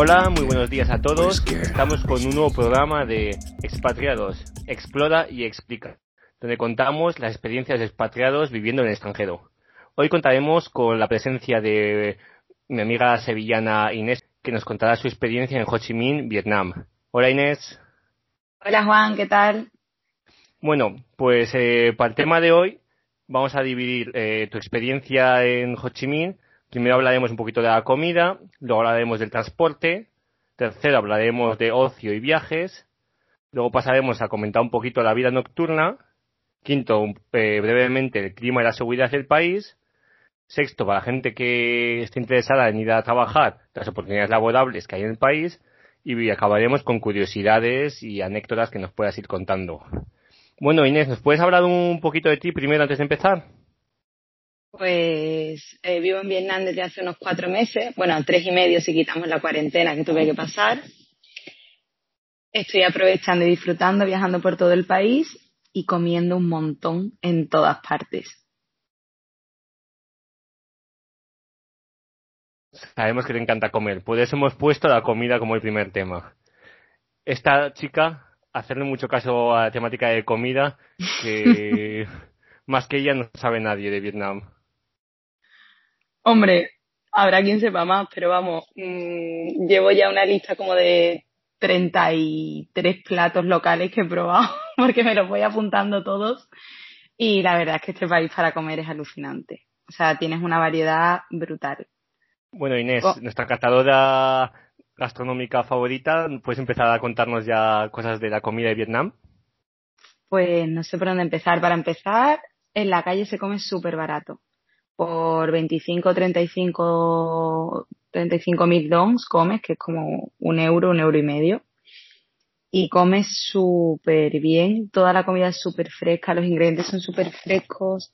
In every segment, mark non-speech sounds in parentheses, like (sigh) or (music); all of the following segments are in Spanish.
Hola, muy buenos días a todos. Estamos con un nuevo programa de Expatriados, Explora y Explica, donde contamos las experiencias de expatriados viviendo en el extranjero. Hoy contaremos con la presencia de mi amiga sevillana Inés, que nos contará su experiencia en Ho Chi Minh, Vietnam. Hola Inés. Hola Juan, ¿qué tal? Bueno, pues eh, para el tema de hoy vamos a dividir eh, tu experiencia en Ho Chi Minh. Primero hablaremos un poquito de la comida, luego hablaremos del transporte, tercero hablaremos de ocio y viajes, luego pasaremos a comentar un poquito la vida nocturna, quinto eh, brevemente el clima y la seguridad del país, sexto para la gente que esté interesada en ir a trabajar las oportunidades laborables que hay en el país y acabaremos con curiosidades y anécdotas que nos puedas ir contando. Bueno, Inés, ¿nos puedes hablar un poquito de ti primero antes de empezar? Pues eh, vivo en Vietnam desde hace unos cuatro meses, bueno, tres y medio si quitamos la cuarentena que tuve que pasar. Estoy aprovechando y disfrutando, viajando por todo el país y comiendo un montón en todas partes. Sabemos que te encanta comer, por eso hemos puesto la comida como el primer tema. Esta chica hacerle mucho caso a la temática de comida, que (laughs) más que ella no sabe nadie de Vietnam. Hombre, habrá quien sepa más, pero vamos, mmm, llevo ya una lista como de 33 platos locales que he probado, (laughs) porque me los voy apuntando todos. Y la verdad es que este país para comer es alucinante. O sea, tienes una variedad brutal. Bueno, Inés, oh. nuestra catadora gastronómica favorita? ¿Puedes empezar a contarnos ya cosas de la comida de Vietnam? Pues no sé por dónde empezar. Para empezar, en la calle se come súper barato. Por 25 35, 35 mil dons comes, que es como un euro, un euro y medio. Y comes súper bien. Toda la comida es súper fresca, los ingredientes son súper frescos.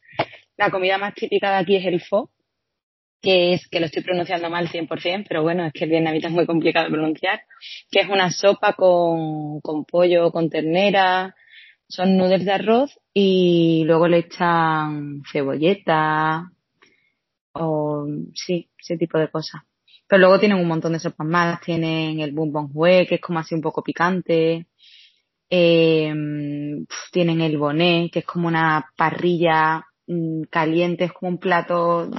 La comida más típica de aquí es el pho, que es, que lo estoy pronunciando mal 100%, pero bueno, es que el vietnamita es muy complicado de pronunciar, que es una sopa con, con pollo, con ternera, son noodles de arroz y luego le echan cebolleta o sí, ese tipo de cosas. Pero luego tienen un montón de sopas más, tienen el bum bong hue, que es como así un poco picante, eh, tienen el boné, que es como una parrilla mm, caliente, es como un plato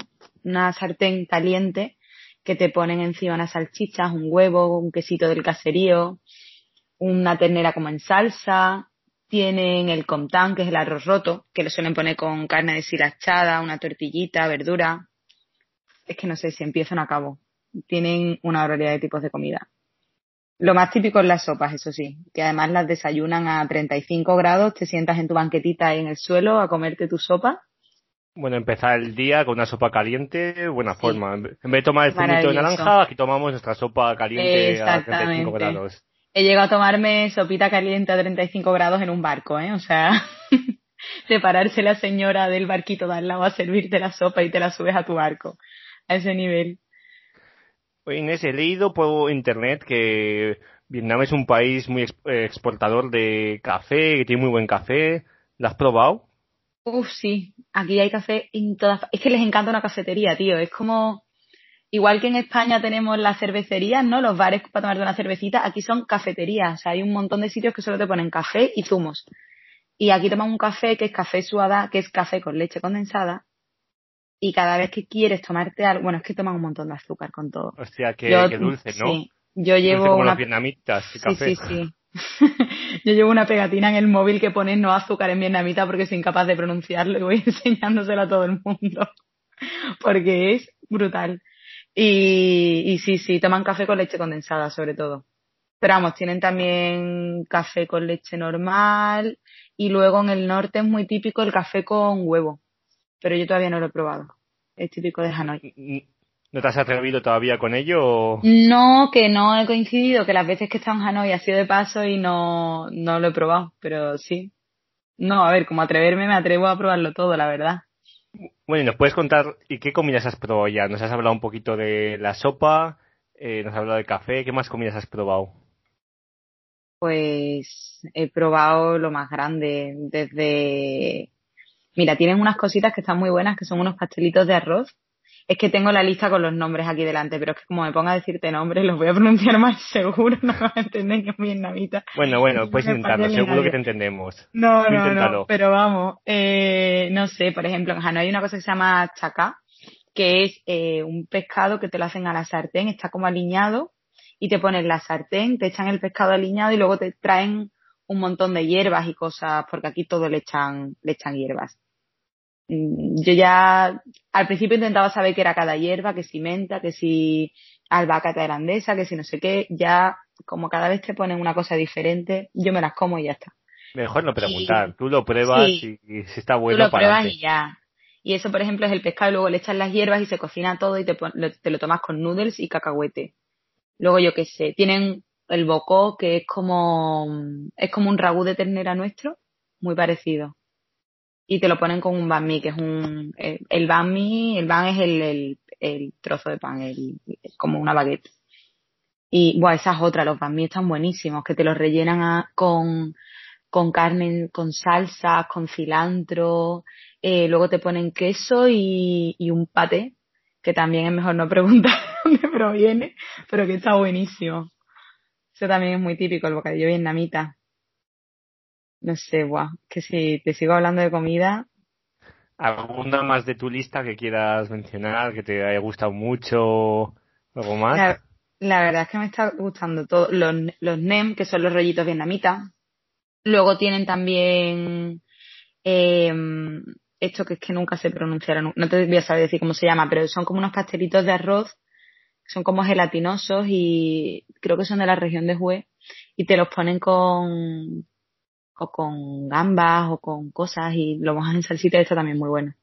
una sartén caliente que te ponen encima unas salchichas, un huevo, un quesito del caserío, una ternera como en salsa, tienen el comtán, que es el arroz roto, que lo suelen poner con carne deshilachada, una tortillita, verdura. Es que no sé si empiezo o acabo. Tienen una variedad de tipos de comida. Lo más típico es las sopas, eso sí, que además las desayunan a 35 grados, te sientas en tu banquetita en el suelo a comerte tu sopa bueno, empezar el día con una sopa caliente, buena forma. En vez de tomar el zumito de naranja, aquí tomamos nuestra sopa caliente a 35 grados. He llegado a tomarme sopita caliente a 35 grados en un barco, ¿eh? O sea, (laughs) separarse la señora del barquito de al lado a servirte la sopa y te la subes a tu barco. A ese nivel. Oye, Inés, he leído por internet que Vietnam es un país muy exportador de café, que tiene muy buen café. ¿Lo has probado? Uf, sí, aquí hay café en todas. Es que les encanta una cafetería, tío. Es como. Igual que en España tenemos las cervecerías, ¿no? Los bares para tomarte una cervecita, aquí son cafeterías. O sea, hay un montón de sitios que solo te ponen café y zumos. Y aquí toman un café que es café suada, que es café con leche condensada. Y cada vez que quieres tomarte algo, bueno, es que toman un montón de azúcar con todo. Hostia, qué, dulce, ¿no? Sí, yo llevo como una... vietnamitas, café. Sí, sí, sí. (laughs) Yo llevo una pegatina en el móvil que pone no azúcar en vietnamita porque soy incapaz de pronunciarlo y voy (laughs) enseñándoselo a todo el mundo. (laughs) Porque es brutal. Y, y sí, sí, toman café con leche condensada sobre todo. Pero vamos, tienen también café con leche normal y luego en el norte es muy típico el café con huevo. Pero yo todavía no lo he probado. Es típico de Hanoi. ¿No te has atrevido todavía con ello? No, que no he coincidido, que las veces que he estado en Hanoi ha sido de paso y no, no lo he probado, pero sí. No, a ver, como atreverme, me atrevo a probarlo todo, la verdad. Bueno, y nos puedes contar, ¿y qué comidas has probado ya? Nos has hablado un poquito de la sopa, eh, nos has hablado de café, ¿qué más comidas has probado? Pues he probado lo más grande, desde... Mira, tienen unas cositas que están muy buenas, que son unos pastelitos de arroz, Es que tengo la lista con los nombres aquí delante, pero es que como me ponga a decirte nombres, los voy a pronunciar más (laughs) seguro, no me van a entender que es vietnamita. Bueno, bueno, puedes intentarlo, seguro que te entendemos. No, no, no, pero vamos, eh, no sé, por ejemplo, en Hanoi hay una cosa que se llama chacá, que es eh, un pescado que te lo hacen a la sartén, está como aliñado, y te ponen la sartén, te echan el pescado aliñado y luego te traen un montón de hierbas y cosas, porque aquí todo le echan, le echan hierbas. Mm, yo ya al principio intentaba saber qué era cada hierba, que si menta, que si albahaca tailandesa, que si no sé qué, ya como cada vez te ponen una cosa diferente, yo me las como y ya está. Mejor no preguntar, tú lo pruebas y, si está bueno. Tú lo pruebas y ya. Y eso, por ejemplo, es el pescado, luego le echas las hierbas y se cocina todo y te, te lo tomas con noodles y cacahuete. Luego, yo qué sé, tienen el bocó, que es como, es como un ragú de ternera nuestro, muy parecido. Y te lo ponen con un banh mi, que es un, eh, el banh mi, el banh es el, el, el trozo de pan, el, como una baguette. Y, bueno, esa es otra, los banh mi están buenísimos, que te los rellenan con, con carne, con salsa, con cilantro, eh, luego te ponen queso y, y un paté, que también es mejor no preguntar (laughs) dónde proviene, pero que está buenísimo. Eso también es muy típico, el bocadillo vietnamita. No sé, guau, que si te sigo hablando de comida. ¿Alguna más de tu lista que quieras mencionar, que te haya gustado mucho? ¿Algo más? La, verdad es que me está gustando todo. Los, los NEM, que son los rollitos vietnamitas. Luego tienen también eh, esto que es que nunca se pronunciaron, no te voy a saber decir cómo se llama, pero son como unos pastelitos de arroz son como gelatinosos y creo que son de la región de Hue y te los ponen con o con gambas o con cosas y lo mojas en salsita está también muy bueno.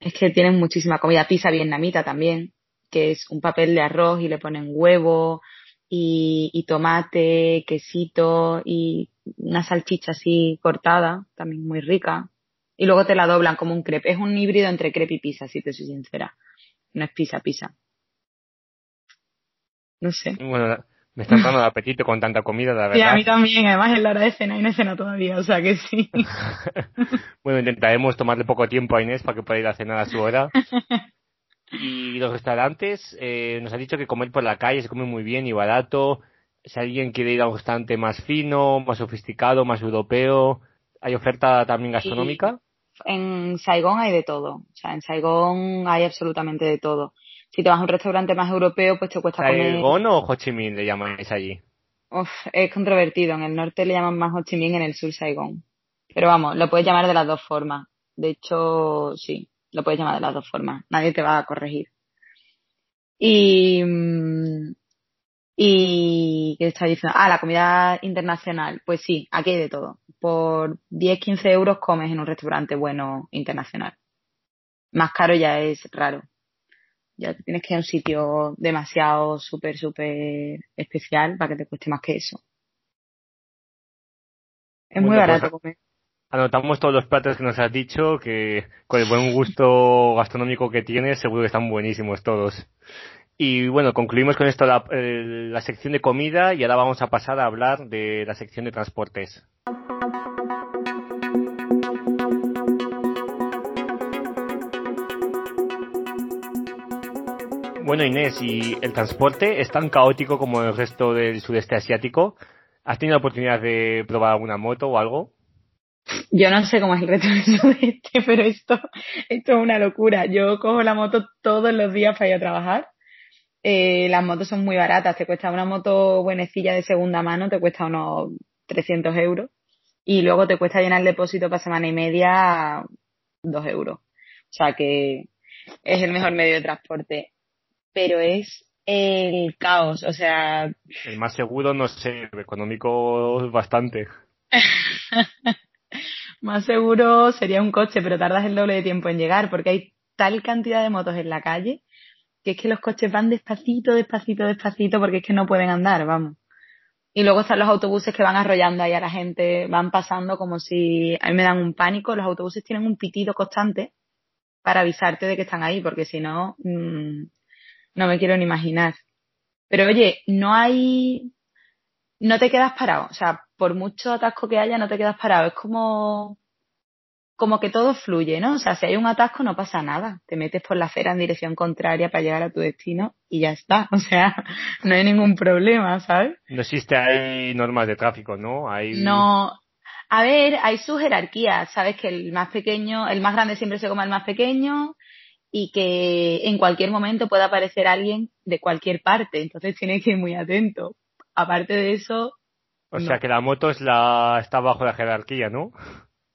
Es que tienen muchísima comida, pizza vietnamita también, que es un papel de arroz y le ponen huevo y, y tomate, quesito y una salchicha así cortada, también muy rica. Y luego te la doblan como un crepe. Es un híbrido entre crepe y pizza, si te soy sincera. No es pizza, pizza. No sé. Bueno, me está dando apetito con tanta comida, la verdad. (laughs) Sí, a mí también. Además es la hora de cena y no cena todavía, o sea que sí. (laughs) bueno, intentaremos tomarle poco tiempo a Inés para que pueda ir a cenar a su hora. (laughs) Y los restaurantes, eh, nos ha dicho que comer por la calle se come muy bien y barato. Si alguien quiere ir a un restaurante más fino, más sofisticado, más europeo, ¿hay oferta también gastronómica? En Saigón hay de todo. O sea, en Saigón hay absolutamente de todo. Si te vas a un restaurante más europeo, pues te cuesta comer... ¿Saigon o Ho Chi Minh le llamáis allí? Uf, es controvertido. En el norte le llaman más Ho Chi Minh, en el sur Saigón. Pero vamos, lo puedes llamar de las dos formas. De hecho, sí, lo puedes llamar de las dos formas. Nadie te va a corregir. Y... Mm, y ¿qué está diciendo? Ah, la comida internacional. Pues sí, aquí hay de todo. Por 10, 15 euros comes en un restaurante bueno internacional. Más caro ya es raro ya tienes que ir a un sitio demasiado súper, súper especial para que te cueste más que eso. Es muy barato pues, comer. Anotamos todos los platos que nos has dicho, que con el buen gusto gastronómico que tienes, seguro que están buenísimos todos. Y bueno, concluimos con esto la, la sección de comida y ahora vamos a pasar a hablar de la sección de transportes. Bueno, Inés, ¿y el transporte es tan caótico como el resto del sudeste asiático? ¿Has tenido la oportunidad de probar alguna moto o algo? Yo no sé cómo es el resto del (laughs) sudeste, pero esto, esto es una locura. Yo cojo la moto todos los días para ir a trabajar. Eh, las motos son muy baratas. Te cuesta una moto buenecilla de segunda mano, te cuesta unos 300 euros. Y luego te cuesta llenar el depósito para semana y media 2 euros. O sea que es el mejor medio de transporte pero es el caos, o sea... El más seguro, no sé, económico bastante. (laughs) más seguro sería un coche, pero tardas el doble de tiempo en llegar, porque hay tal cantidad de motos en la calle que es que los coches van despacito, despacito, despacito, porque es que no pueden andar, vamos. Y luego están los autobuses que van arrollando ahí a la gente, van pasando como si a mí me dan un pánico. Los autobuses tienen un pitido constante para avisarte de que están ahí, porque si no, mmm, no me quiero ni imaginar. Pero oye, no hay, no te quedas parado. O sea, por mucho atasco que haya, no te quedas parado. Es como, como que todo fluye, ¿no? O sea, si hay un atasco no pasa nada. Te metes por la acera en dirección contraria para llegar a tu destino y ya está. (laughs) O sea, no hay ningún problema, ¿sabes? No existe, hay normas de tráfico, ¿no? Hay... No. A ver, hay su jerarquía. Sabes que el más pequeño, el más grande siempre se come al más pequeño y que en cualquier momento puede aparecer alguien de cualquier parte. Entonces tienes que ir muy atento. Aparte de eso. O sea que la moto es la, está bajo la jerarquía, ¿no?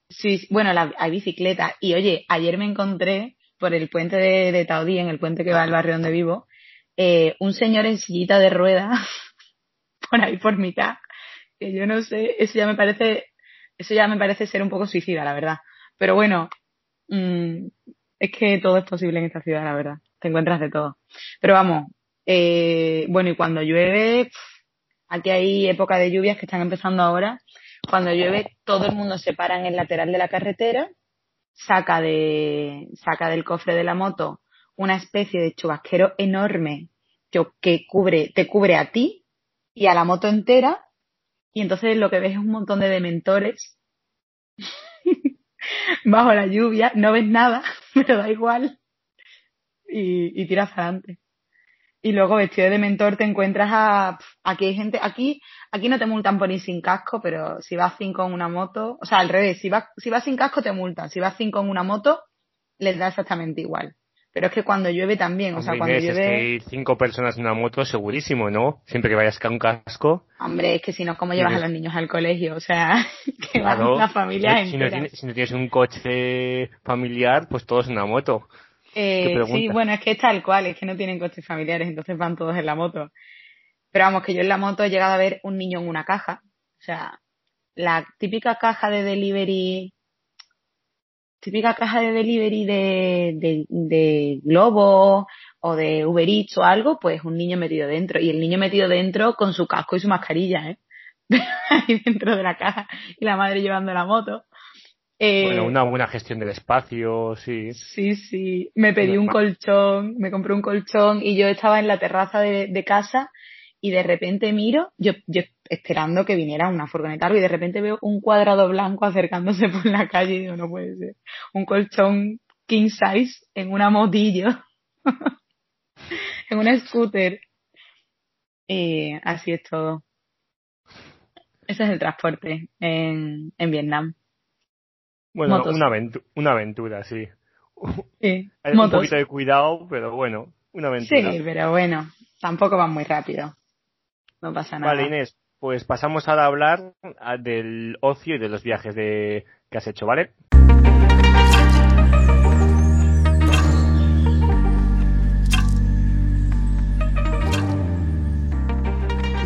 Sí, bueno, la, hay bicicleta. Y oye, ayer me encontré por el puente de, de Taudí, en el puente que va al barrio donde vivo, eh, un señor en sillita de ruedas (laughs) por ahí por mitad. Que yo no sé, eso ya me parece, eso ya me parece ser un poco suicida, la verdad. Pero bueno, mmm, es que todo es posible en esta ciudad, la verdad. Te encuentras de todo. Pero vamos, eh, bueno, y cuando llueve, aquí hay época de lluvias que están empezando ahora cuando llueve, todo el mundo se para en el lateral de la carretera, saca, de, saca del cofre de la moto una especie de chubasquero enorme que cubre, te cubre a ti y a la moto entera, y entonces lo que ves es un montón de dementores (laughs) bajo la lluvia, no ves nada, (laughs) pero da igual, y, y tiras adelante. Y luego vestido de mentor te encuentras a aquí hay gente aquí aquí no te multan por ir sin casco pero si vas cinco en una moto o sea al revés si vas si vas sin casco te multan. Si vas cinco en una moto les da exactamente igual pero es que cuando llueve también o sea cuando llueve es que cinco personas en una moto segurísimo no siempre que vayas con un casco. Hombre es que si no cómo llevas a los niños al colegio o sea (laughs) que van la familia si no, tienes, si no tienes un coche familiar pues todos en una moto. Eh, sí, bueno, es que es tal cual, es que no tienen coches familiares, entonces van todos en la moto. Pero vamos, que yo en la moto he llegado a ver un niño en una caja. O sea, la típica caja de delivery, típica caja de delivery de, de, de Globo o de Uber Eats o algo, pues un niño metido dentro. Y el niño metido dentro con su casco y su mascarilla, ¿eh? (laughs) Ahí dentro de la caja y la madre llevando la moto. Eh, bueno, una buena gestión del espacio, sí. Sí, sí. Me pedí un colchón, me compré un colchón y yo estaba en la terraza de, casa y de repente miro, yo, yo esperando que viniera una furgoneta y de repente veo un cuadrado blanco acercándose por la calle y digo, no puede ser. Un colchón king size en una motillo, (laughs) en un scooter. Y así es todo. Ese es el transporte en, en Vietnam. Bueno, una, aventura, una aventura, sí. (laughs) Sí, (laughs) Hay un poquito de cuidado, pero bueno, una aventura. Sí, pero bueno, tampoco va muy rápido. No pasa nada. Vale, Inés, pues pasamos ahora a hablar del ocio y de los viajes de, que has hecho, ¿vale?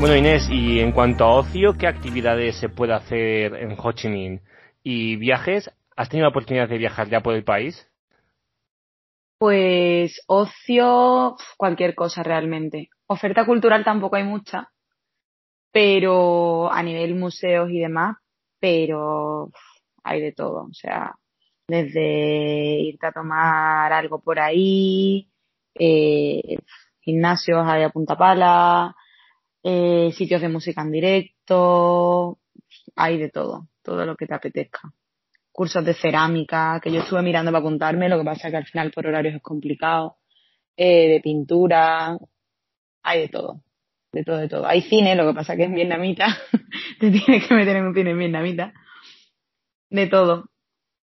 Bueno, Inés, y en cuanto a ocio, ¿qué actividades se puede hacer en Ho Chi Minh? ¿Y viajes? ¿Has tenido la oportunidad de viajar ya por el país? Pues ocio, cualquier cosa realmente. Oferta cultural tampoco hay mucha, pero a nivel museos y demás, pero hay de todo. O sea, desde irte a tomar algo por ahí, eh, gimnasios hay a punta pala, eh, sitios de música en directo, hay de todo, todo lo que te apetezca. Cursos de cerámica, que yo estuve mirando para apuntarme, lo que pasa es que al final por horarios es complicado, eh, de pintura, hay de todo, de todo, de todo. Hay cine, lo que pasa que es vietnamita, (laughs) te tienes que meter en un cine en vietnamita, de todo.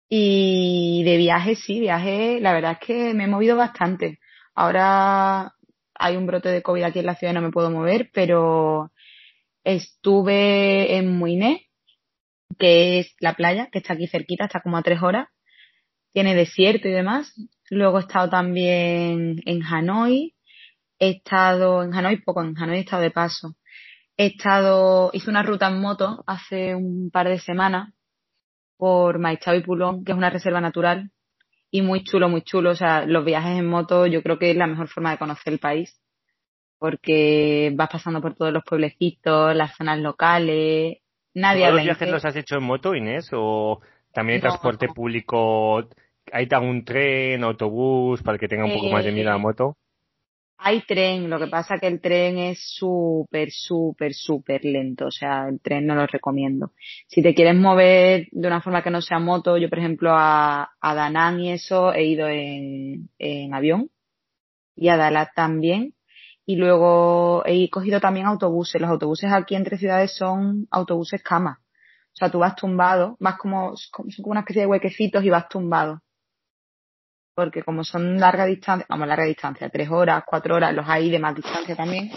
Y de viajes, sí, viajes, la verdad es que me he movido bastante. Ahora hay un brote de COVID aquí en la ciudad, no me puedo mover, pero estuve en Muiné, que es la playa, que está aquí cerquita, está como a tres horas. Tiene desierto y demás. Luego he estado también en Hanoi. He estado en Hanoi poco, en Hanoi he estado de paso. He estado, hice una ruta en moto hace un par de semanas por Maichao y Pulón, que es una reserva natural. Y muy chulo, muy chulo. O sea, los viajes en moto yo creo que es la mejor forma de conocer el país. Porque vas pasando por todos los pueblecitos, las zonas locales, Nadie ¿Todos los viajes los has hecho en moto, Inés? ¿O también hay transporte público? ¿Hay algún tren, autobús para que tenga un poco más de miedo a la eh, moto? Hay tren, lo que pasa que el tren es súper, súper, súper lento, o sea, el tren no lo recomiendo. Si te quieres mover de una forma que no sea moto, yo por ejemplo a, a y eso he ido en, en avión y a Dalat también. Y luego he cogido también autobuses. Los autobuses aquí entre ciudades son autobuses cama. O sea, tú vas tumbado, vas como, como, son como una especie de huequecitos y vas tumbado porque como son larga distancia, vamos, larga distancia, tres horas, cuatro horas, los hay de más distancia también,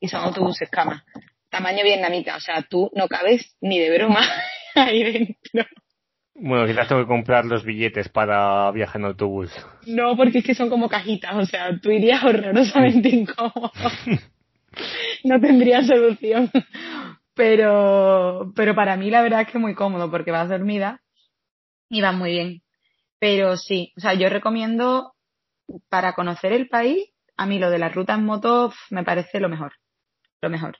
y son autobuses cama. Tamaño vietnamita, o sea, tú no cabes ni de broma (laughs) ahí dentro. Bueno, quizás tengo que comprar los billetes para viajar en autobús. No, porque es que son como cajitas, o sea, tú irías horrorosamente incómodo. (laughs) no tendría solución. Pero, pero para mí la verdad es que es muy cómodo porque vas dormida y vas muy bien. Pero sí, o sea, yo recomiendo para conocer el país, a mí lo de la ruta en moto me parece lo mejor. Lo mejor.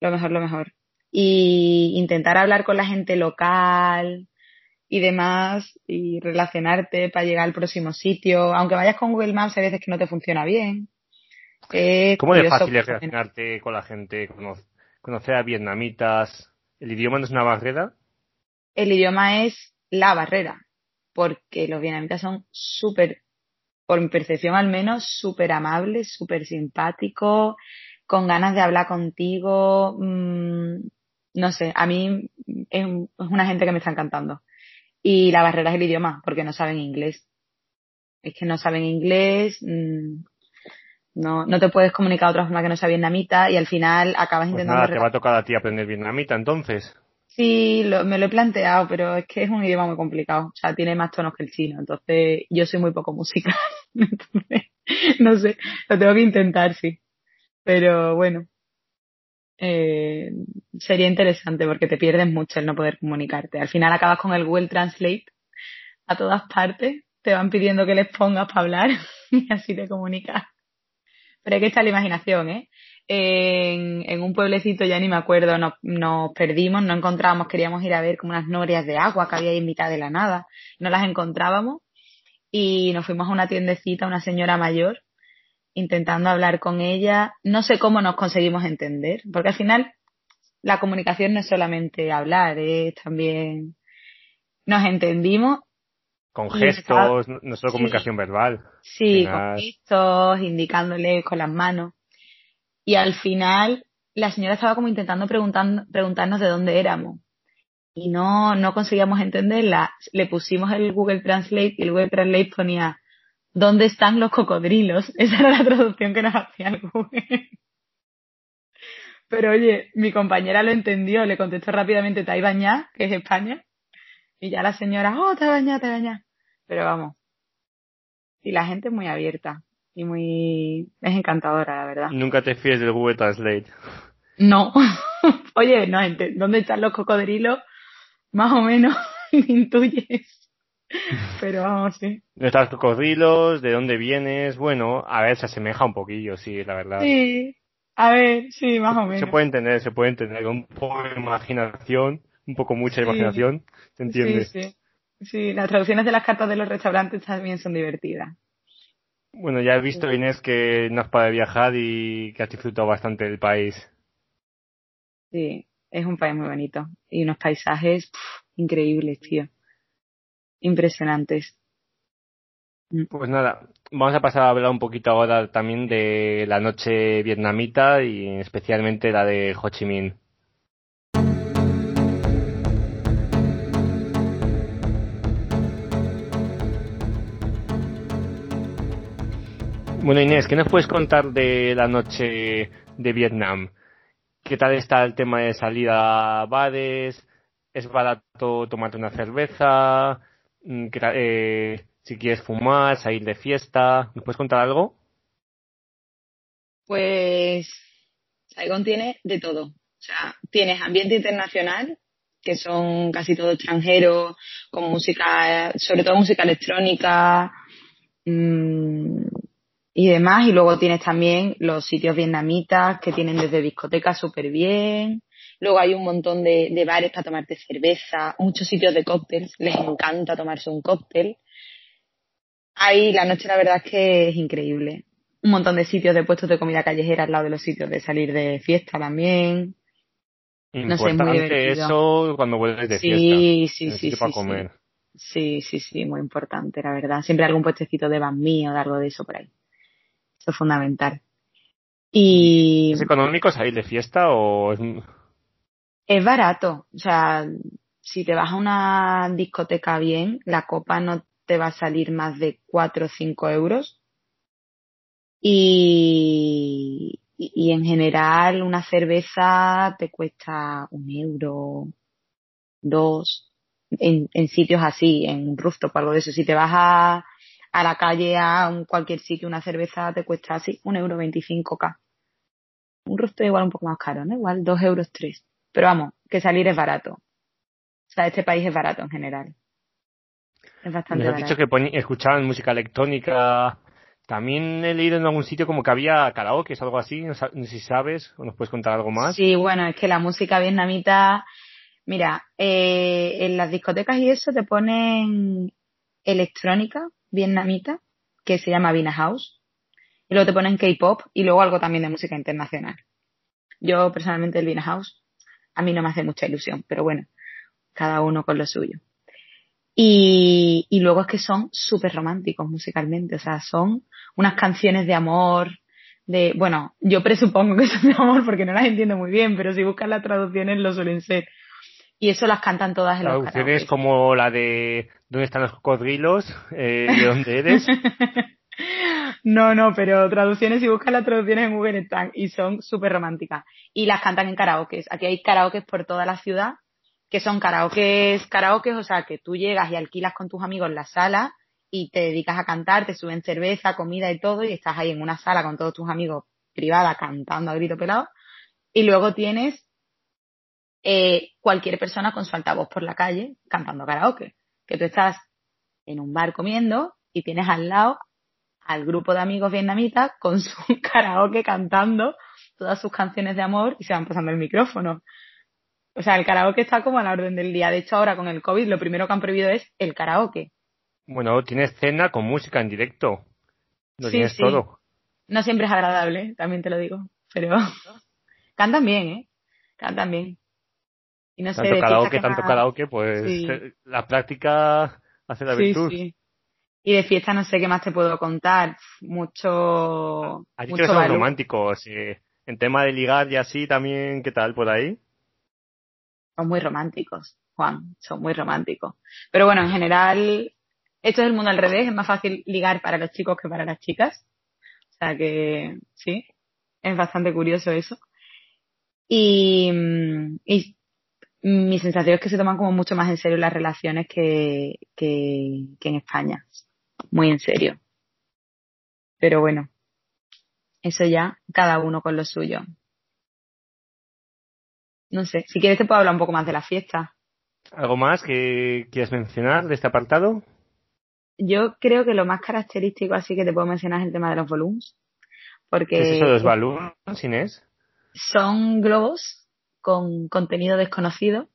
Lo mejor, lo mejor. Y intentar hablar con la gente local y demás y relacionarte para llegar al próximo sitio. Aunque vayas con Google Maps, hay veces que no te funciona bien. ¿Cómo de fácil es relacionarte con la gente, conocer a vietnamitas? ¿El idioma no es una barrera? El idioma es la barrera porque los vietnamitas son súper, por mi percepción al menos, súper amables, súper simpáticos, con ganas de hablar contigo. Mmm, no sé, a mí es, una gente que me está encantando. Y la barrera es el idioma, porque no saben inglés. Es que no saben inglés, mmm, no, no te puedes comunicar de otra forma que no sea vietnamita y al final acabas pues intentando... Nada, te va a tocar a ti aprender vietnamita entonces. Sí, lo, me lo he planteado, pero es que es un idioma muy complicado. O sea, tiene más tonos que el chino. Entonces, yo soy muy poco musical. (laughs) entonces, no sé, lo tengo que intentar, sí. Pero bueno, eh, sería interesante porque te pierdes mucho el no poder comunicarte. Al final acabas con el Google Translate a todas partes. Te van pidiendo que les pongas para hablar (laughs) y así te comunicas. Pero hay que estar la imaginación, ¿eh? En, en, un pueblecito, ya ni me acuerdo, nos, nos, perdimos, no encontrábamos, queríamos ir a ver como unas norias de agua que había ahí en mitad de la nada, no las encontrábamos y nos fuimos a una tiendecita, una señora mayor, intentando hablar con ella, no sé cómo nos conseguimos entender, porque al final la comunicación no es solamente hablar, es también nos entendimos. Con gestos, no solo comunicación verbal. Sí, con gestos, indicándole con las manos y al final la señora estaba como intentando preguntarnos de dónde éramos y no, no conseguíamos entenderla. Le pusimos el Google Translate y el Google Translate ponía ¿Dónde están los cocodrilos? (laughs) Esa era la traducción que nos hacía el Google. Pero oye, mi compañera lo entendió, le contestó rápidamente ¿te bañá? que es España. Y ya la señora, oh, te bañá. Pero vamos. Y la gente es muy abierta y muy es encantadora, la verdad. Nunca te fíes del Google Translate. No. (laughs) Oye, no, ¿dónde están los cocodrilos? Más o menos (laughs) intuyes. Pero vamos, sí. ¿Dónde están los cocodrilos? ¿De dónde vienes? Bueno, a ver, se asemeja un poquillo, sí, la verdad. Sí, a ver, sí, más o menos. Se puede entender, se puede entender. Un poco de imaginación, un poco mucha imaginación, ¿se entiende? Sí, sí. Sí, las traducciones de las cartas de los restaurantes también son divertidas. Bueno, ya he visto, Inés, que no has para viajar y que has disfrutado bastante del país. Sí, es un país muy bonito. Y unos paisajes increíbles, tío. Impresionantes. Mm. Pues nada, vamos a pasar a hablar un poquito ahora también de la noche vietnamita y especialmente la de Ho Chi Minh. Bueno, Inés, ¿qué nos puedes contar de la noche de Vietnam? ¿Qué tal está el tema de salida a bares? ¿Es barato tomarte una cerveza? Mm, eh, si quieres fumar, salir de fiesta, ¿nos puedes contar algo? Pues Saigon tiene de todo. O sea, tienes ambiente internacional, que son casi todo extranjeros, con música, sobre todo música electrónica, mmm, y demás. Y luego tienes también los sitios vietnamitas que tienen desde discotecas súper bien. Luego hay un montón de, de, bares para tomarte cerveza, muchos sitios de cócteles, les encanta tomarse un cóctel. Ahí la noche la verdad es que es increíble. un montón de sitios de puestos de comida callejera al lado de los sitios de salir de fiesta también. no sé, muy eso cuando vuelves de fiesta. Sí, sí, sí. para comer. Sí, sí, sí, muy importante, la verdad. Siempre algún puestecito de ban mío o algo de eso por ahí. Eso es fundamental. Y... ¿Es económico salir de fiesta o es... Es barato. O sea, si te vas a una discoteca bien, la copa no te va a salir más de 4 o 5 euros. Y, y, en general una cerveza te cuesta un euro, dos, en, en sitios así, en rooftop o algo de eso. Si te vas a, a la calle, a un, cualquier sitio, una cerveza te cuesta así, un euro veinticinco k. Un rooftop igual un poco más caro, ¿no? Igual dos euros tres. Pero vamos, que salir es barato. O sea, este país es barato en general. Es bastante Me has dicho que escuchaban música electrónica. También he leído en algún sitio como que había karaoke, es algo así. No sé si sabes o nos puedes contar algo más. Sí, bueno, es que la música vietnamita. Mira, eh, en las discotecas y eso te ponen electrónica vietnamita que se llama Vina House. Y luego te ponen K-pop y luego algo también de música internacional. Yo personalmente el Vina House a mí no me hace mucha ilusión, pero bueno, cada uno con lo suyo. Y, luego es que son súper románticos musicalmente, o sea, son unas canciones de amor, de, bueno, yo presupongo que son de amor porque no las entiendo muy bien, pero si buscas las traducciones lo suelen ser. Y eso las cantan todas en los Traducciones como la de ¿Dónde están los cocodrilos? Eh, ¿De dónde eres? (laughs) no, no, pero traducciones, si buscas las traducciones en Google están y son súper románticas. Y las cantan en karaoke. Aquí hay karaoke por toda la ciudad que son karaokes, karaokes, o sea, que tú llegas y alquilas con tus amigos la sala y te dedicas a cantar, te suben cerveza, comida y todo y estás ahí en una sala con todos tus amigos privada cantando a grito pelado. Y luego tienes eh, cualquier persona con su altavoz por la calle cantando karaoke. Que tú estás en un bar comiendo y tienes al lado al grupo de amigos vietnamitas con su (laughs) karaoke cantando todas sus canciones de amor y se van pasando el micrófono. O sea, el karaoke está como a la orden del día. De hecho, ahora con el COVID lo primero que han prohibido es el karaoke. Bueno, tienes cena con música en directo. Lo tienes todo. No siempre es agradable, también te lo digo. Pero (laughs) cantan bien, ¿eh? Cantan bien. Y no tanto karaoke, tanto karaoke, pues eh, la práctica hace la virtud. Sí. Y de fiesta no sé qué más te puedo contar. Mucho. Aquí que son románticos. en tema de ligar y así también, ¿qué tal por ahí? son muy románticos, Juan, son muy románticos. Pero bueno, en general, esto es el mundo al revés, es más fácil ligar para los chicos que para las chicas. O sea que sí, es bastante curioso eso. Y, y mi sensación es que se toman como mucho más en serio las relaciones que, que, que en España. Muy en serio. Pero bueno, eso ya, cada uno con lo suyo. No sé, si quieres te puedo hablar un poco más de la fiesta. ¿Algo más que quieras mencionar de este apartado? Yo creo que lo más característico así que te puedo mencionar es el tema de los balloons. Porque ¿Qué es eso de los balloons, Inés? Son globos con contenido desconocido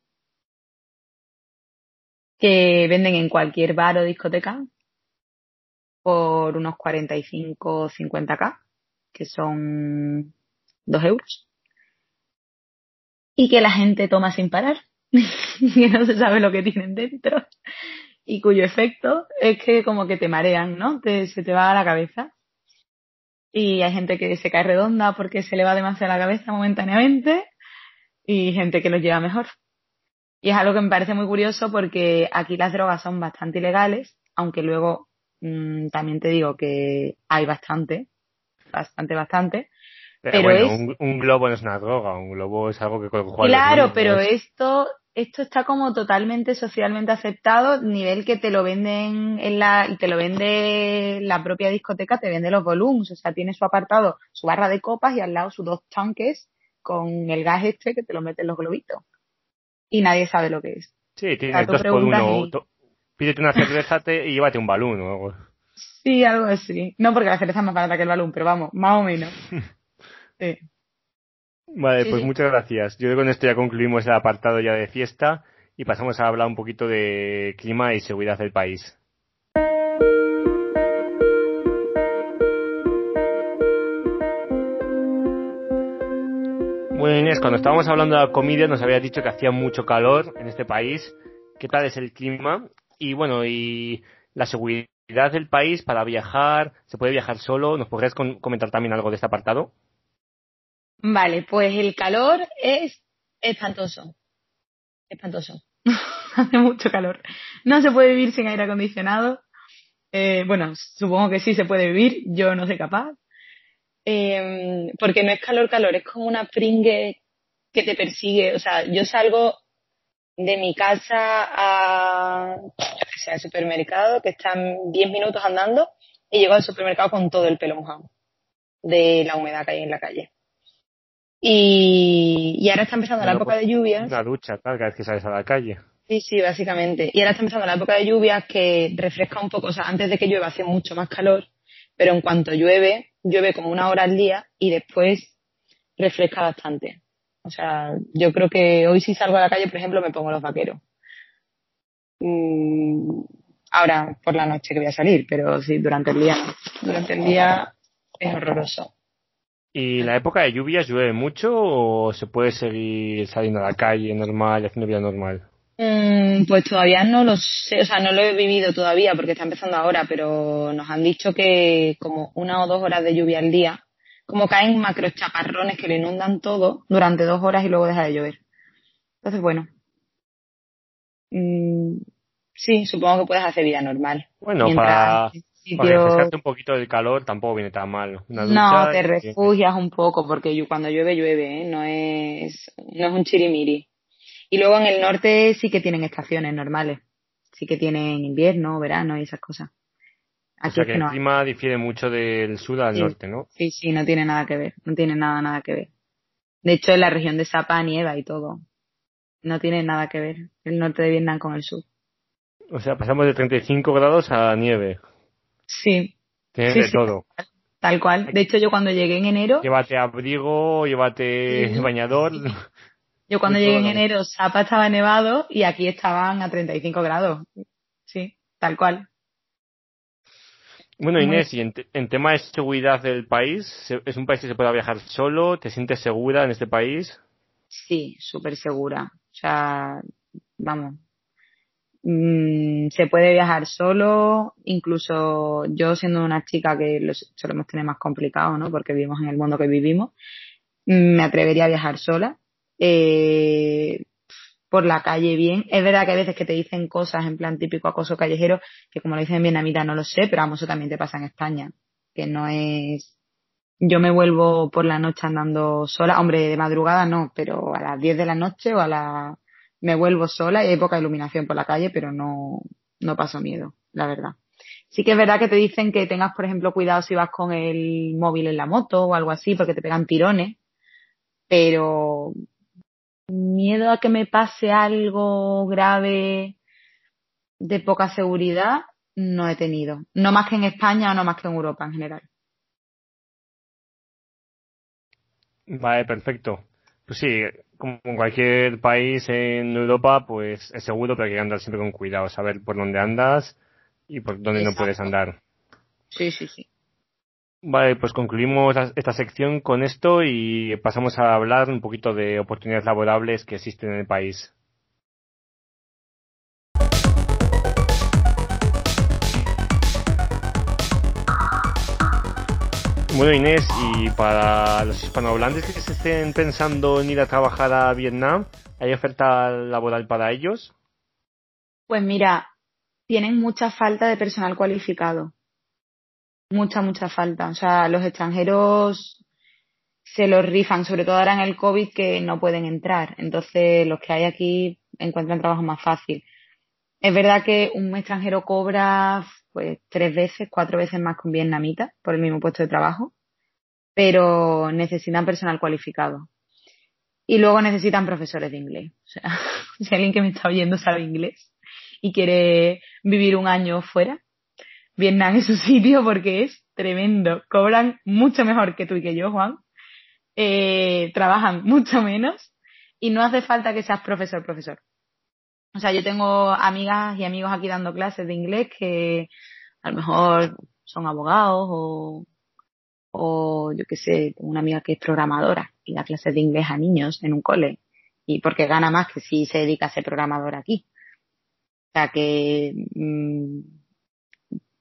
que venden en cualquier bar o discoteca por unos 45 o 50k, que son 2 euros y que la gente toma sin parar, (laughs) que no se sabe lo que tienen dentro y cuyo efecto es que como que te marean, ¿no? Te, se te va a la cabeza. Y hay gente que se cae redonda porque se le va demasiado a la cabeza momentáneamente y gente que lo lleva mejor. Y es algo que me parece muy curioso porque aquí las drogas son bastante ilegales, aunque luego mmm, también te digo que hay bastante, bastante, bastante. Pero, bueno, un, globo no es una droga, un globo es algo que Claro, pero esto esto está como totalmente socialmente aceptado, nivel que te lo venden en la y te lo vende la propia discoteca, te vende los volúmenes, o sea, tiene su apartado, su barra de copas y al lado sus dos tanques con el gas este que te lo meten los globitos. Y nadie sabe lo que es. Sí, tienes dos por uno. Pídete una cerveza y llévate un balón o algo. Sí, algo así. No porque la cerveza es más barata que el balón, pero vamos, más o menos. (laughs) Vale, pues muchas gracias. Yo con esto ya concluimos el apartado ya de fiesta y pasamos a hablar un poquito de clima y seguridad del país. Cuando estábamos hablando de la comida nos había dicho que hacía mucho calor en este país. ¿Qué tal es el clima? Y bueno, y la seguridad del país para viajar, ¿se puede viajar solo? ¿Nos podrías comentar también algo de este apartado? Vale, pues el calor es espantoso. Espantoso. (laughs) Hace mucho calor. No se puede vivir sin aire acondicionado. Eh, bueno, supongo que sí se puede vivir, yo no soy capaz. Eh, porque no es calor, calor, es como una pringue que te persigue. O sea, yo salgo de mi casa a, al supermercado, que están 10 minutos andando, y llego al supermercado con todo el pelo mojado de la humedad que hay en la calle. Y, ahora está empezando la época de lluvias. Una ducha, tal, cada vez que sales a la calle. Sí, sí, básicamente. Y ahora está empezando la época de lluvias que refresca un poco. O sea, antes de que llueva hace mucho más calor, pero en cuanto llueve, llueve como una hora al día y después refresca bastante. O sea, yo creo que hoy si salgo a la calle, por ejemplo, me pongo los vaqueros. Mm, ahora por la noche que voy a salir, pero sí, durante el día Durante el día es horroroso. ¿Y la época de lluvias llueve mucho o se puede seguir saliendo a la calle normal, haciendo vida normal? Mm, pues todavía no lo sé, o sea, no lo he vivido todavía porque está empezando ahora, pero nos han dicho que como una o dos horas de lluvia al día, como caen macro chaparrones que le inundan todo durante dos horas y luego deja de llover. Entonces, bueno. Mm, sí, supongo que puedes hacer vida normal. Bueno, para para refrescarte un poquito del calor tampoco viene tan mal. no, te refugias un poco porque cuando llueve, llueve, ¿eh? no, es, no es un chirimiri. Y luego en el norte sí que tienen estaciones normales. Sí que tienen invierno, verano y esas cosas. o sea que, el clima difiere mucho del sur al norte, ¿no? Sí, sí, no tiene nada que ver. No tiene nada, nada que ver. De hecho, en la región de Sapa nieva y todo. No tiene nada que ver el norte de Vietnam con el sur. O sea, pasamos de 35 grados a nieve. Sí. Tiene todo. Tal cual. De hecho, yo cuando llegué en enero. Llévate abrigo, llévate bañador. Yo cuando llegué en enero, Sapa estaba nevado y aquí estaban a 35 grados. Sí, tal cual. Bueno, Inés, y en, en, tema de seguridad del país, ¿es un país que se pueda viajar solo? ¿Te sientes segura en este país? Sí, súper segura. O sea, vamos, Mm, se puede viajar solo, incluso yo siendo una chica que lo solemos tener más complicado, ¿no? Porque vivimos en el mundo que vivimos, mm, me atrevería a viajar sola. Eh, por la calle bien. Es verdad que hay veces que te dicen cosas en plan típico acoso callejero, que como lo dicen en vietnamita no lo sé, pero vamos, eso también te pasa en España, que no es... Yo me vuelvo por la noche andando sola, hombre, de madrugada no, pero a las 10 de la noche o a la me vuelvo sola y hay poca iluminación por la calle, pero no, no paso miedo, la verdad. Sí que es verdad que te dicen que tengas, por ejemplo, cuidado si vas con el móvil en la moto o algo así, porque te pegan tirones, pero miedo a que me pase algo grave de poca seguridad no he tenido. No más que en España o no más que en Europa en general. Vale, perfecto. Pues sí, como en cualquier país en Europa, pues es seguro, pero hay que andar siempre con cuidado, saber por dónde andas y por dónde no puedes andar. Sí, sí, sí. Vale, pues concluimos esta sección con esto y pasamos a hablar un poquito de oportunidades laborables que existen en el país. Bueno, Inés, y para los hispanohablantes que se estén pensando en ir a trabajar a Vietnam, ¿hay oferta laboral para ellos? Pues mira, tienen mucha falta de personal cualificado. Mucha, mucha falta. O sea, los extranjeros se los rifan, sobre todo ahora en el COVID que no pueden entrar. Entonces, los que hay aquí encuentran trabajo más fácil. Es verdad que un extranjero cobra pues tres veces, cuatro veces más que un vietnamita por el mismo puesto de trabajo, pero necesitan personal cualificado. Y luego necesitan profesores de inglés. O sea, (laughs) si alguien que me está oyendo sabe inglés y quiere vivir un año fuera, Vietnam es su (laughs) sitio porque es tremendo. Cobran mucho mejor que tú y que yo, Juan. Eh, trabajan mucho menos y no hace falta que seas profesor, profesor. O sea, yo tengo amigas y amigos aquí dando clases de inglés que a lo mejor son abogados o, o yo qué sé, tengo una amiga que es programadora y da clases de inglés a niños en un cole y porque gana más que si se dedica a ser programador aquí. O sea que mmm,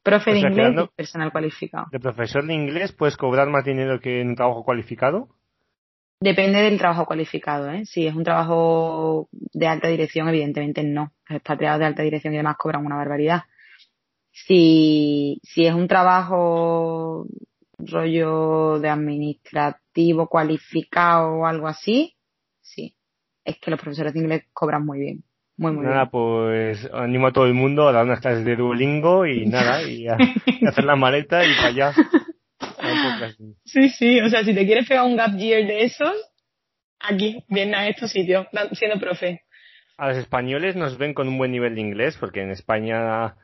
profe de inglés y personal cualificado. ¿De profesor de inglés puedes cobrar más dinero que en un trabajo cualificado? Depende del trabajo cualificado, ¿eh? Si es un trabajo de alta dirección, evidentemente no. Los expatriados de alta dirección y demás cobran una barbaridad. Si, si es un trabajo rollo de administrativo cualificado o algo así, sí. Es que los profesores de inglés cobran muy bien. Muy, muy nada, pues animo a todo el mundo a dar unas clases de Duolingo y nada, y a, hacer la maleta y para allá. (laughs) Sí, sí, o sea, si te quieres pegar un gap year de esos, aquí, bien a estos sitios, siendo profe. A los españoles nos ven con un buen nivel de inglés, porque en España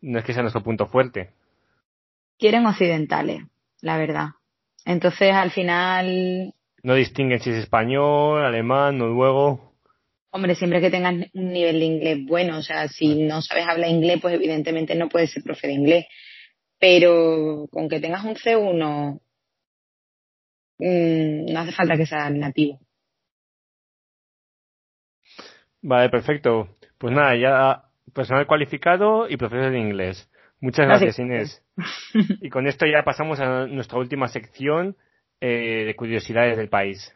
no es que sea nuestro punto fuerte. Quieren occidentales, la verdad. Entonces, al final... No distinguen si es español, alemán, noruego. Hombre, siempre que tengas un nivel de inglés bueno, o sea, si no sabes hablar inglés, pues evidentemente no puedes ser profe de inglés. Pero con que tengas un C1, mmm, no hace falta que seas nativo. Vale, perfecto. Pues nada, ya personal cualificado y profesor de inglés. Muchas gracias, Inés. Y con esto ya pasamos a nuestra última sección eh, de curiosidades del país.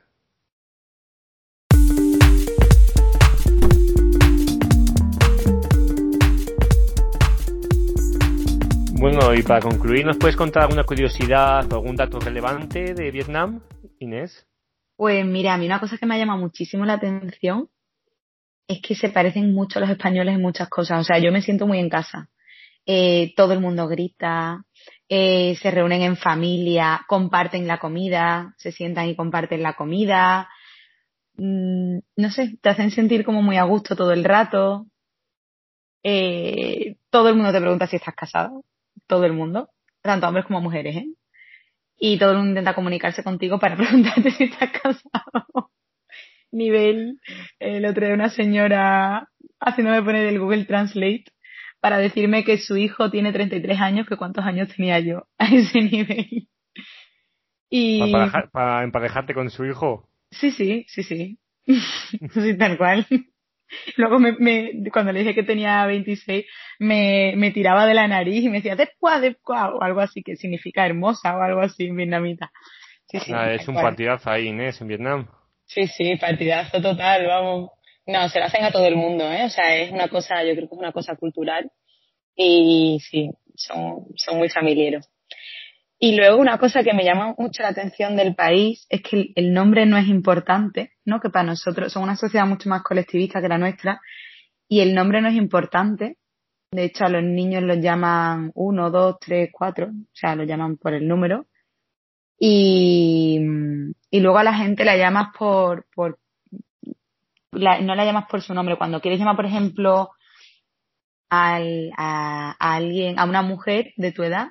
Bueno, y para concluir, ¿nos puedes contar alguna curiosidad o algún dato relevante de Vietnam, Inés? Pues mira, a mí una cosa que me ha llamado muchísimo la atención es que se parecen mucho a los españoles en muchas cosas. O sea, yo me siento muy en casa. Eh, todo el mundo grita, eh, se reúnen en familia, comparten la comida, se sientan y comparten la comida. Mm, no sé, te hacen sentir como muy a gusto todo el rato. Eh, todo el mundo te pregunta si estás casado todo el mundo, tanto hombres como mujeres, ¿eh? Y todo el mundo intenta comunicarse contigo para (laughs) preguntarte si estás casado. Nivel, el otro de una señora haciéndome poner el Google Translate para decirme que su hijo tiene 33 años, que cuántos años tenía yo (laughs) a ese nivel. Y... ¿Para, para emparejarte con su hijo? Sí, sí, sí, sí. (laughs) sí, tal cual. (laughs) Luego me, me, cuando le dije que tenía 26, me, me tiraba de la nariz y me decía, después, después, o algo así, que significa hermosa o algo así en vietnamita. Sí, sí, ah, es un partidazo ahí, Inés, en Vietnam. Sí, sí, partidazo total, vamos. No, se lo hacen a todo el mundo, ¿eh? O sea, es una cosa, yo creo que es una cosa cultural y sí, son, son muy familiares. Y luego una cosa que me llama mucho la atención del país es que el nombre no es importante, ¿no? Que para nosotros somos una sociedad mucho más colectivista que la nuestra y el nombre no es importante. De hecho, a los niños los llaman uno, dos, tres, cuatro, o sea, los llaman por el número. Y, y luego a la gente la llamas por, por no la llamas por su nombre. Cuando quieres llamar, por ejemplo, al, a alguien, a una mujer de tu edad,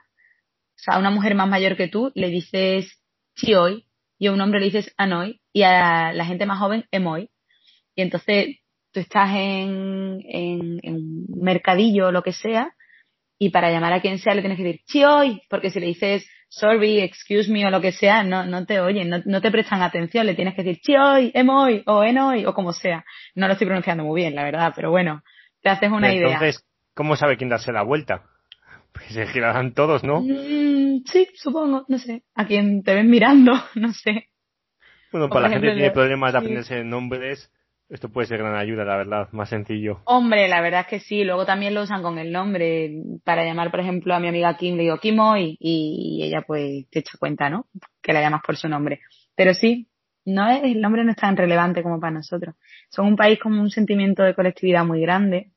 sea, a una mujer más mayor que tú le dices chioi y a un hombre le dices anoi y a la gente más joven emoi. Y entonces tú estás en, en, un mercadillo o lo que sea y para llamar a quien sea le tienes que decir chioi porque si le dices sorry, excuse me o lo que sea, no, no te oyen, no, no te prestan atención, le tienes que decir chioi, emoi o enoi o como sea. No lo estoy pronunciando muy bien, la verdad, pero bueno, te haces una idea. Entonces, ¿cómo sabe quién darse la vuelta? Pues se girarán todos, ¿no? Mm, sí, supongo, no sé. A quien te ven mirando, (laughs) no sé. Bueno, para la gente que tiene problemas de aprenderse nombres, esto puede ser gran ayuda, la verdad, más sencillo. Hombre, la verdad es que sí. Luego también lo usan con el nombre. Para llamar, por ejemplo, a mi amiga Kim, le digo Kimo y, y ella pues te echa cuenta, ¿no? Que la llamas por su nombre. Pero sí, no es, el nombre no es tan relevante como para nosotros. Son un país con un sentimiento de colectividad muy grande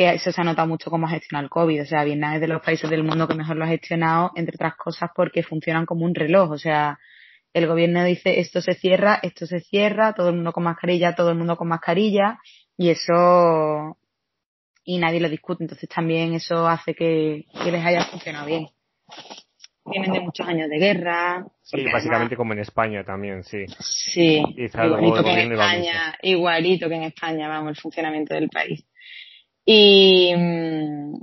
que eso se ha notado mucho cómo ha gestionado el COVID. O sea, Vietnam es de los países del mundo que mejor lo ha gestionado, entre otras cosas porque funcionan como un reloj. O sea, el gobierno dice esto se cierra, esto se cierra, todo el mundo con mascarilla, todo el mundo con mascarilla, y eso, y nadie lo discute. Entonces también eso hace que, les haya funcionado bien. Vienen de muchos años de guerra. Sí, básicamente como en España también, sí. Sí, igualito que en España, igualito que en España, vamos, el funcionamiento del país. Y mm,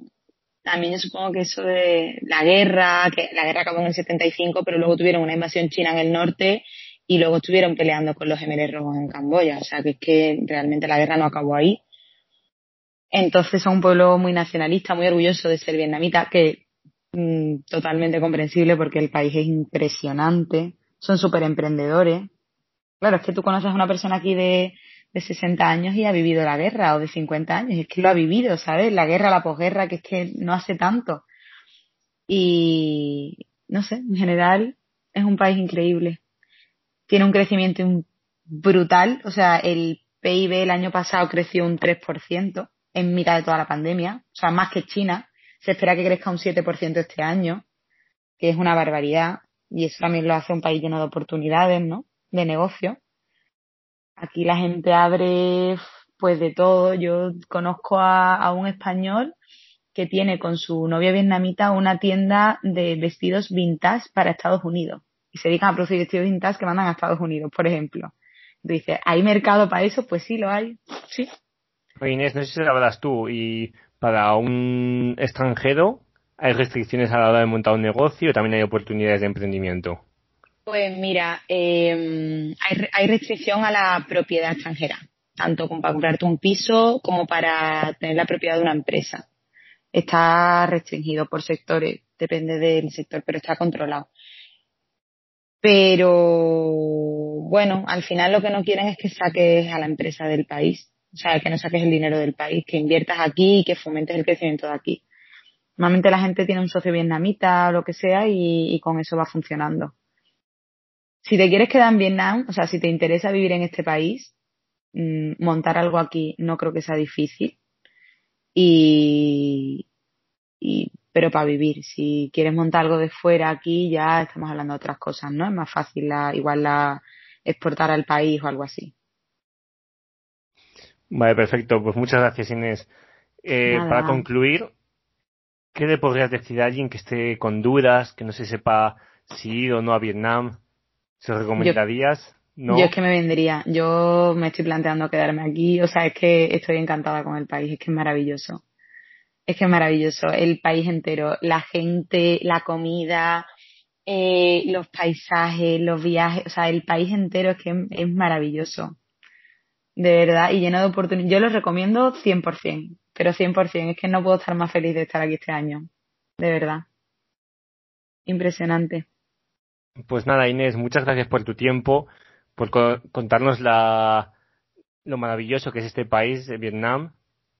también yo supongo que eso de la guerra, que la guerra acabó en el 75, pero luego tuvieron una invasión china en el norte y luego estuvieron peleando con los gemelos rojos en Camboya. O sea, que es que realmente la guerra no acabó ahí. Entonces son un pueblo muy nacionalista, muy orgulloso de ser vietnamita, que mm, totalmente comprensible porque el país es impresionante. Son súper emprendedores. Claro, es que tú conoces a una persona aquí de, de 60 años y ha vivido la guerra o de 50 años. Es que lo ha vivido, ¿sabes? La guerra, la posguerra, que es que no hace tanto. Y no sé, en general es un país increíble. Tiene un crecimiento brutal, o sea, el PIB el año pasado creció un 3% en mitad de toda la pandemia, o sea, más que China. Se espera que crezca un 7% este año, que es una barbaridad, y eso también lo hace un país lleno de oportunidades, ¿no? De negocio. Aquí la gente abre pues de todo. Yo conozco a, un español que tiene con su novia vietnamita una tienda de vestidos vintage para Estados Unidos. Y se dedican a producir vestidos vintage que mandan a Estados Unidos, por ejemplo. Dice, ¿hay mercado para eso? Pues sí, lo hay. Sí. Inés, no sé si hablas tú. Y para un extranjero, ¿hay restricciones a la hora de montar un negocio? ¿También hay oportunidades de emprendimiento? Pues mira, eh, hay, restricción a la propiedad extranjera, tanto para comprarte un piso como para tener la propiedad de una empresa. Está restringido por sectores, depende del sector, pero está controlado. Pero bueno, al final lo que no quieren es que saques a la empresa del país, o sea, que no saques el dinero del país, que inviertas aquí y que fomentes el crecimiento de aquí. Normalmente la gente tiene un socio vietnamita o lo que sea y, y con eso va funcionando si te quieres quedar en Vietnam, o sea, si te interesa vivir en este país, mm, montar algo aquí no creo que sea difícil. Y, y, pero para vivir, si quieres montar algo de fuera aquí, ya estamos hablando de otras cosas, ¿no? Es más fácil la, igual la exportar al país o algo así. Vale, perfecto. Pues muchas gracias, Inés. Eh, para concluir, ¿qué le podrías decir a alguien que esté con dudas, que no se sepa si ir o no a Vietnam? ¿Se recomendarías? Yo, es que me vendría. Yo me estoy planteando quedarme aquí. O sea, es que estoy encantada con el país. Es que es maravilloso. Es que es maravilloso. El país entero. La gente, la comida, eh, los paisajes, los viajes. O sea, el país entero es que es maravilloso. De verdad. Y lleno de oportunidades. Yo lo recomiendo 100%. Pero 100%. Es que no puedo estar más feliz de estar aquí este año. De verdad. Impresionante. Pues nada, Inés, muchas gracias por tu tiempo, por contarnos la, lo maravilloso que es este país, Vietnam,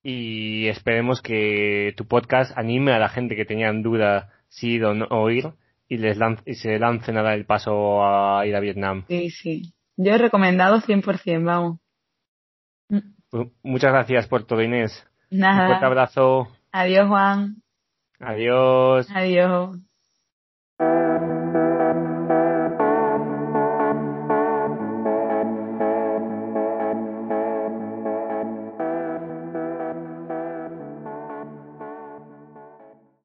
y esperemos que tu podcast anime a la gente que tenían duda si ir o no ir y, les y se lancen a dar el paso a ir a Vietnam. Sí, sí. Yo he recomendado 100%, vamos. Pues muchas gracias por todo, Inés. Nada. Un fuerte abrazo. Adiós, Juan. Adiós. Adiós.